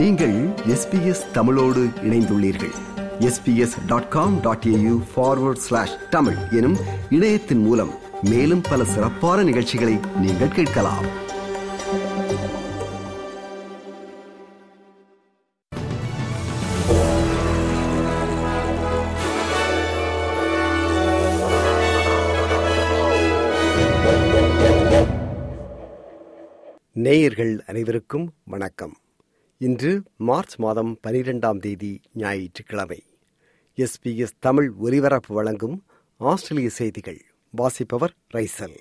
நீங்கள் எஸ்பிஎஸ் தமிழோடு இணைந்துள்ளீர்கள். SBS dot com dot AU forward slash Tamil எனும் இணையத்தின் மூலம் மேலும் பல சிறப்பான நிகழ்ச்சிகளை நீங்கள் கேட்கலாம். நேயர்கள் அனைவருக்கும் வணக்கம். இன்று மார்ச் மாதம் பனிரெண்டாம் தேதி ஞாயிற்றுக்கிழமை. எஸ்பிஎஸ் தமிழ் ஒலிபரப்பு வழங்கும் ஆஸ்திரேலிய செய்திகள். வாசிப்பவர் ரைசல்.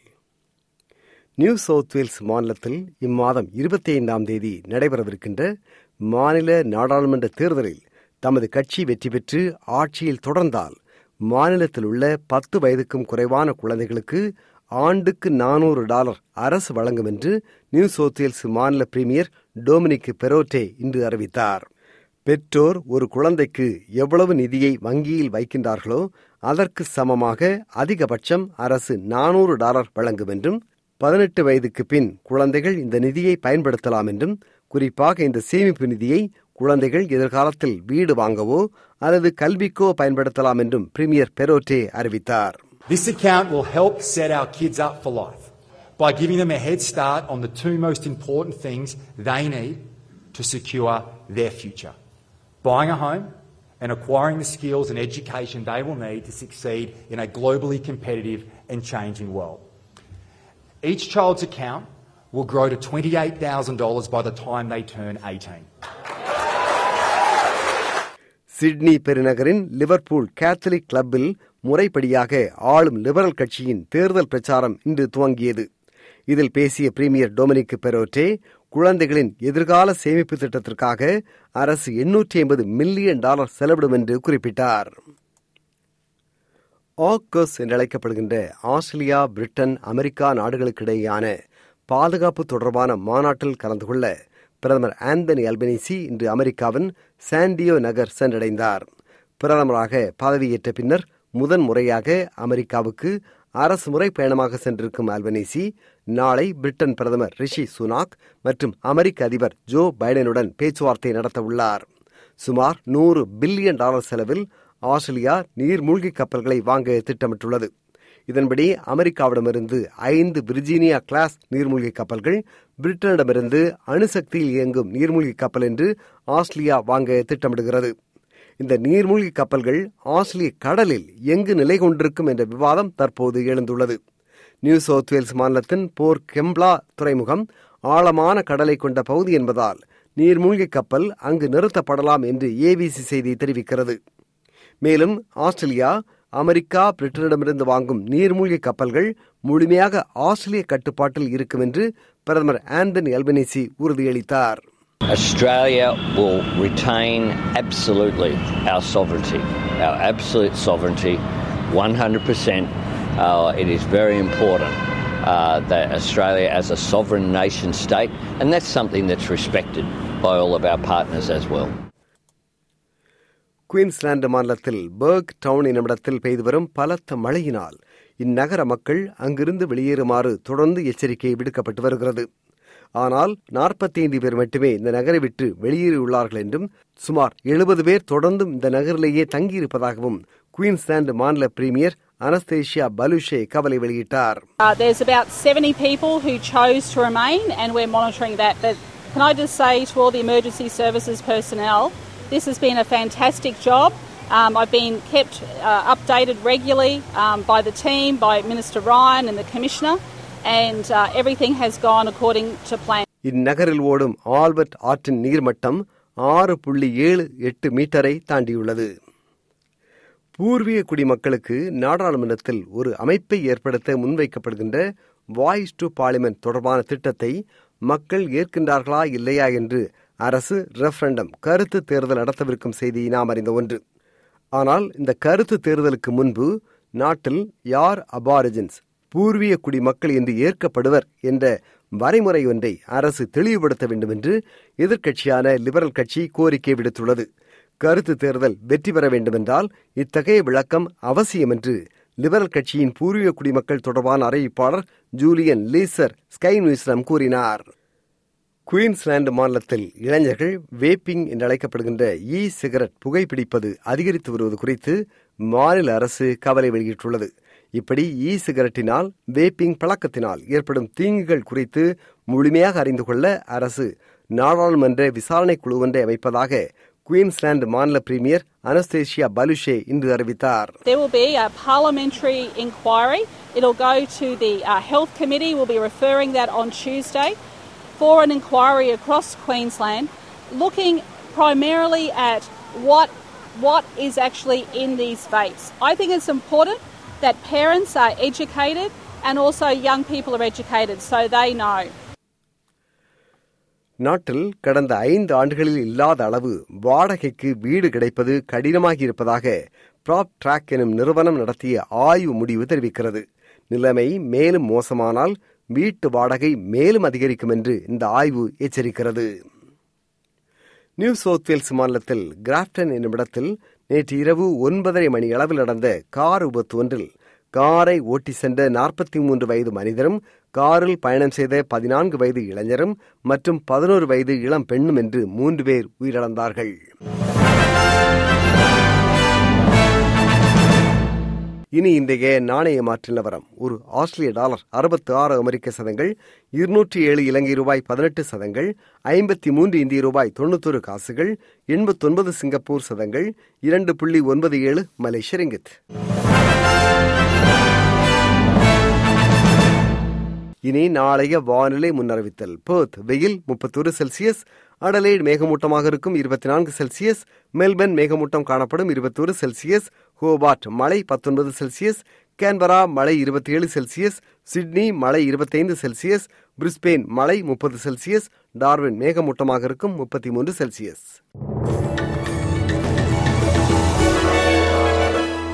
நியூ சவுத் வேல்ஸ் மாநிலத்தில் இம்மாதம் இருபத்தி ஐந்தாம் தேதி நடைபெறவிருக்கின்ற மாநில நாடாளுமன்ற தேர்தலில் தமது கட்சி வெற்றி பெற்று ஆட்சியில் தொடர்ந்தால் மாநிலத்தில் உள்ள பத்து வயதுக்கும் குறைவான குழந்தைகளுக்கு ஆண்டுக்கு நானூறு டாலர் அரசு வழங்கும் என்று நியூ சவுத் வேல்ஸ் மாநில பிரீமியர் டொமினிக் பெரோட்டே இன்று அறிவித்தார். பெற்றோர் ஒரு குழந்தைக்கு எவ்வளவு நிதியை வங்கியில் வைக்கின்றார்களோ அதற்கு சமமாக அதிகபட்சம் அரசு நானூறு டாலர் வழங்கும் என்றும் பதினெட்டு வயதுக்கு பின் குழந்தைகள் இந்த நிதியை பயன்படுத்தலாம் என்றும் குறிப்பாக இந்த சேமிப்பு நிதியை குழந்தைகள் எதிர்காலத்தில் வீடு வாங்கவோ அல்லது கல்விக்கோ பயன்படுத்தலாம் என்றும் பிரீமியர் பெரோட்டே அறிவித்தார். This account will help set our kids up for life. by giving them a head start on the two most important things they need to secure their future buying a home and acquiring the skills and education they will need to succeed in a globally competitive and changing world. Each child's account will grow to $28,000 by the time they turn 18. Sydney பெருநகரின் Liverpool Catholic கிளப்பில் முறைப்படியாக ஆளும் liberal கட்சியின் தேர்தல் பிரச்சாரம் இன்று துவங்கியது இதில் பேசிய பிரீமியர் டொமினிக் பெரோட்டே குழந்தைகளின் எதிர்கால சேமிப்பு திட்டத்திற்காக அரசு எண்ணூற்றி ஐம்பது மில்லியன் டாலர் செலவிடும் என்று குறிப்பிட்டார். ஆக்கஸ் என்றழைக்கப்படுகின்ற ஆஸ்திரேலியா பிரிட்டன் அமெரிக்கா நாடுகளுக்கிடையேயான பாதுகாப்பு தொடர்பான மாநாட்டில் கலந்து கொள்ள பிரதமர் ஆந்தனி அல்பனிசி இன்று அமெரிக்காவின் சாண்டியோ நகர் சென்றடைந்தார். பிரதமராக பதவியேற்ற பின்னர் முதன் முறையாக அமெரிக்காவுக்கு அரசு முறை பயணமாக சென்றிருக்கும் அல்பனீசி நாளை பிரிட்டன் பிரதமர் ரிஷி சுனாக் மற்றும் அமெரிக்க அதிபர் ஜோ பைடனுடன் பேச்சுவார்த்தை நடத்த உள்ளார் சுமார் நூறு பில்லியன் டாலர் செலவில் ஆஸ்திரேலியா நீர்மூழ்கி கப்பல்களை வாங்க திட்டமிட்டுள்ளது. இதன்படி அமெரிக்காவிடமிருந்து ஐந்து விர்ஜீனியா கிளாஸ் நீர்மூழ்கி கப்பல்கள் பிரிட்டனிடமிருந்து அணுசக்தியில் இயங்கும் நீர்மூழ்கி கப்பல் என்று ஆஸ்திரேலியா வாங்க திட்டமிடுகிறது. இந்த நீர்மூழ்கி கப்பல்கள் ஆஸ்திரேலிய கடலில் எங்கு நிலை கொண்டிருக்கும் என்ற விவாதம் தற்போது எழுந்துள்ளது. நியூ சவுத் வேல்ஸ் மாநிலத்தின் போர் கெம்ப்லா துறைமுகம் ஆழமான கடலை கொண்ட பகுதி என்பதால் நீர்மூழ்கி கப்பல் அங்கு நிறுத்தப்படலாம் என்று ஏபிசி செய்தி தெரிவிக்கிறது. மேலும் ஆஸ்திரேலியா அமெரிக்கா பிரிட்டனிடமிருந்து வாங்கும் நீர்மூழ்கி கப்பல்கள் முழுமையாக ஆஸ்திரேலிய கட்டுப்பாட்டில் இருக்கும் என்று பிரதமர் ஆந்தனி அல்பனேசி உறுதியளித்தார். Australia will retain absolutely our sovereignty, our absolute sovereignty, 100%. Uh, it is very important uh, that Australia, as a sovereign nation state, and that's something that's respected by all of our partners as well. Queensland மாநிலத்தில் Burketown என்னிடத்தில் பெய்து வரும் பலத்த மழையினால் இந்நகர மக்கள் அங்கிருந்து வெளியேறுமாறு தொடர்ந்து எச்சரிக்கை விடுக்கப்பட்டு வருகிறது ஆனால் நாற்பத்தி ஐந்து பேர் மட்டுமே இந்த நகரை விட்டு வெளியேறியுள்ளார்கள் என்றும் சுமார் எழுபது பேர் தொடர்ந்தும் இந்த நகரிலேயே தங்கியிருப்பதாகவும் குயின்ஸ்லாந்து மாநில பிரீமியர் அனஸ்தேஷியா பலுஷே கவலை வெளியிட்டார் Uh, there's about 70 people who chose to remain, and we're monitoring that. But can I just say to all the emergency services personnel, this has been a fantastic job. Um, I've been kept uh, updated regularly um, by the team, by Minister Ryan and the Commissioner, and uh, everything has gone according to plan. இந்நகரில் ஓடும் Albert ஆற்றின் நீர்மட்டம் ஆறு புள்ளி ஏழு எட்டு மீட்டரை தாண்டியுள்ளது பூர்வீக குடிமக்களுக்கு நாடாளுமன்றத்தில் ஒரு அமைப்பை ஏற்படுத்த முன்வைக்கப்படுகின்ற வாய்ஸ் டு பார்லிமெண்ட் தொடர்பான திட்டத்தை மக்கள் ஏற்கின்றார்களா இல்லையா என்று அரசு ரெஃபரண்டம் கருத்து தேர்தல் நடத்தவிருக்கும் செய்தி நாம் அறிந்த ஒன்று ஆனால் இந்த கருத்து தேர்தலுக்கு முன்பு நாட்டில் யார் அபாரிஜின்ஸ் பூர்வீக குடிமக்கள் என்று ஏற்கப்படுவர் என்ற வரைமுறை ஒன்றை அரசு தெளிவுபடுத்த வேண்டும் என்று எதிர்க்கட்சியான லிபரல் கட்சி கோரிக்கை விடுத்துள்ளது. கருத்து தேர்தல் வெற்றி பெற வேண்டுமென்றால் இத்தகைய விளக்கம் அவசியம் என்று லிபரல் கட்சியின் பூர்வீக குடிமக்கள் தொடர்பான அறிவிப்பாளர் ஜூலியன் லீசர் ஸ்கை நியூஸிடம் கூறினார். குயின்ஸ்லாந்து மாநிலத்தில் இளைஞர்கள் வேப்பிங் என்று அழைக்கப்படுகின்ற இ சிகரெட் புகைப்பிடிப்பது அதிகரித்து வருவது குறித்து மாநில அரசு கவலை வெளியிட்டுள்ளது. இப்படி இ சிகரெட்டினால் வேப்பிங் பழக்கத்தினால் ஏற்படும் தீங்குகள் குறித்து முழுமையாக அறிந்து கொள்ள அரசு நாடாளுமன்ற விசாரணை குழு ஒன்றை அமைப்பதாக குயின்ஸ்லாந்து மாநில பிரீமியர் அனஸ்தேஷியா பலுஷே இன்று அறிவித்தார் There will be a parliamentary inquiry. It'll go to the uh, Health Committee. We'll be referring that on Tuesday for an inquiry across Queensland, looking primarily at what what is actually in these vapes. I think it's important that parents are educated and also young people are educated so they know. நாட்டில் கடந்த ஐந்து ஆண்டுகளில் இல்லாத அளவு வாடகைக்கு வீடு கிடைப்பது கடினமாகி இருப்பதாக ப்ராப் ட்ராக் எனும் நிறுவனம் நடத்திய ஆய்வு முடிவு தெரிவிக்கிறது நிலைமை மேலும் மோசமானால் வீட்டு வாடகை மேலும் அதிகரிக்கும் என்று இந்த ஆய்வு எச்சரிக்கிறது நியூ சவுத் வேல்ஸ் மாநிலத்தில் கிராஃப்டன் என்னும் இடத்தில் நேற்று இரவு ஒன்பதரை மணி அளவில் நடந்த கார் விபத்து ஒன்றில் காரை ஓட்டி சென்ற நாற்பத்தி மூன்று வயது மனிதரும் காரில் பயணம் செய்த பதினான்கு வயது இளைஞரும் மற்றும் பதினோரு வயது இளம் பெண்ணும் என்று மூன்று பேர் உயிரிழந்தார்கள். இனி இன்றைய நாணய மாற்று நிலவரம். ஒரு ஆஸ்திரேலிய டாலர் அறுபத்து ஆறு அமெரிக்க சதங்கள் இருநூற்றி ஏழு இலங்கை ரூபாய் பதினெட்டு சதங்கள் ஐம்பத்தி மூன்று இந்திய ரூபாய் தொண்ணூத்தொரு காசுகள் எண்பத்தொன்பது சிங்கப்பூர் சதங்கள் இரண்டு புள்ளி ஒன்பது ஏழு மலேசிய ரிங்கித். இனி நாளைய வானிலை முன்னறிவித்தல். பேர்த் வெயில் முப்பத்தொரு செல்சியஸ் அடலைட் மேகமூட்டமாக இருக்கும் இருபத்தி நான்கு செல்சியஸ் மெல்பர்ன் மேகமூட்டம் காணப்படும் இருபத்தொரு செல்சியஸ் ஹோபார்ட் மழை பத்தொன்பது செல்சியஸ் கேன்பரா மழை இருபத்தி ஏழு செல்சியஸ் சிட்னி மழை இருபத்தைந்து செல்சியஸ் பிரிஸ்பெயின் மழை முப்பது செல்சியஸ் டார்வின் மேகமூட்டமாக இருக்கும் முப்பத்தி மூன்று செல்சியஸ்.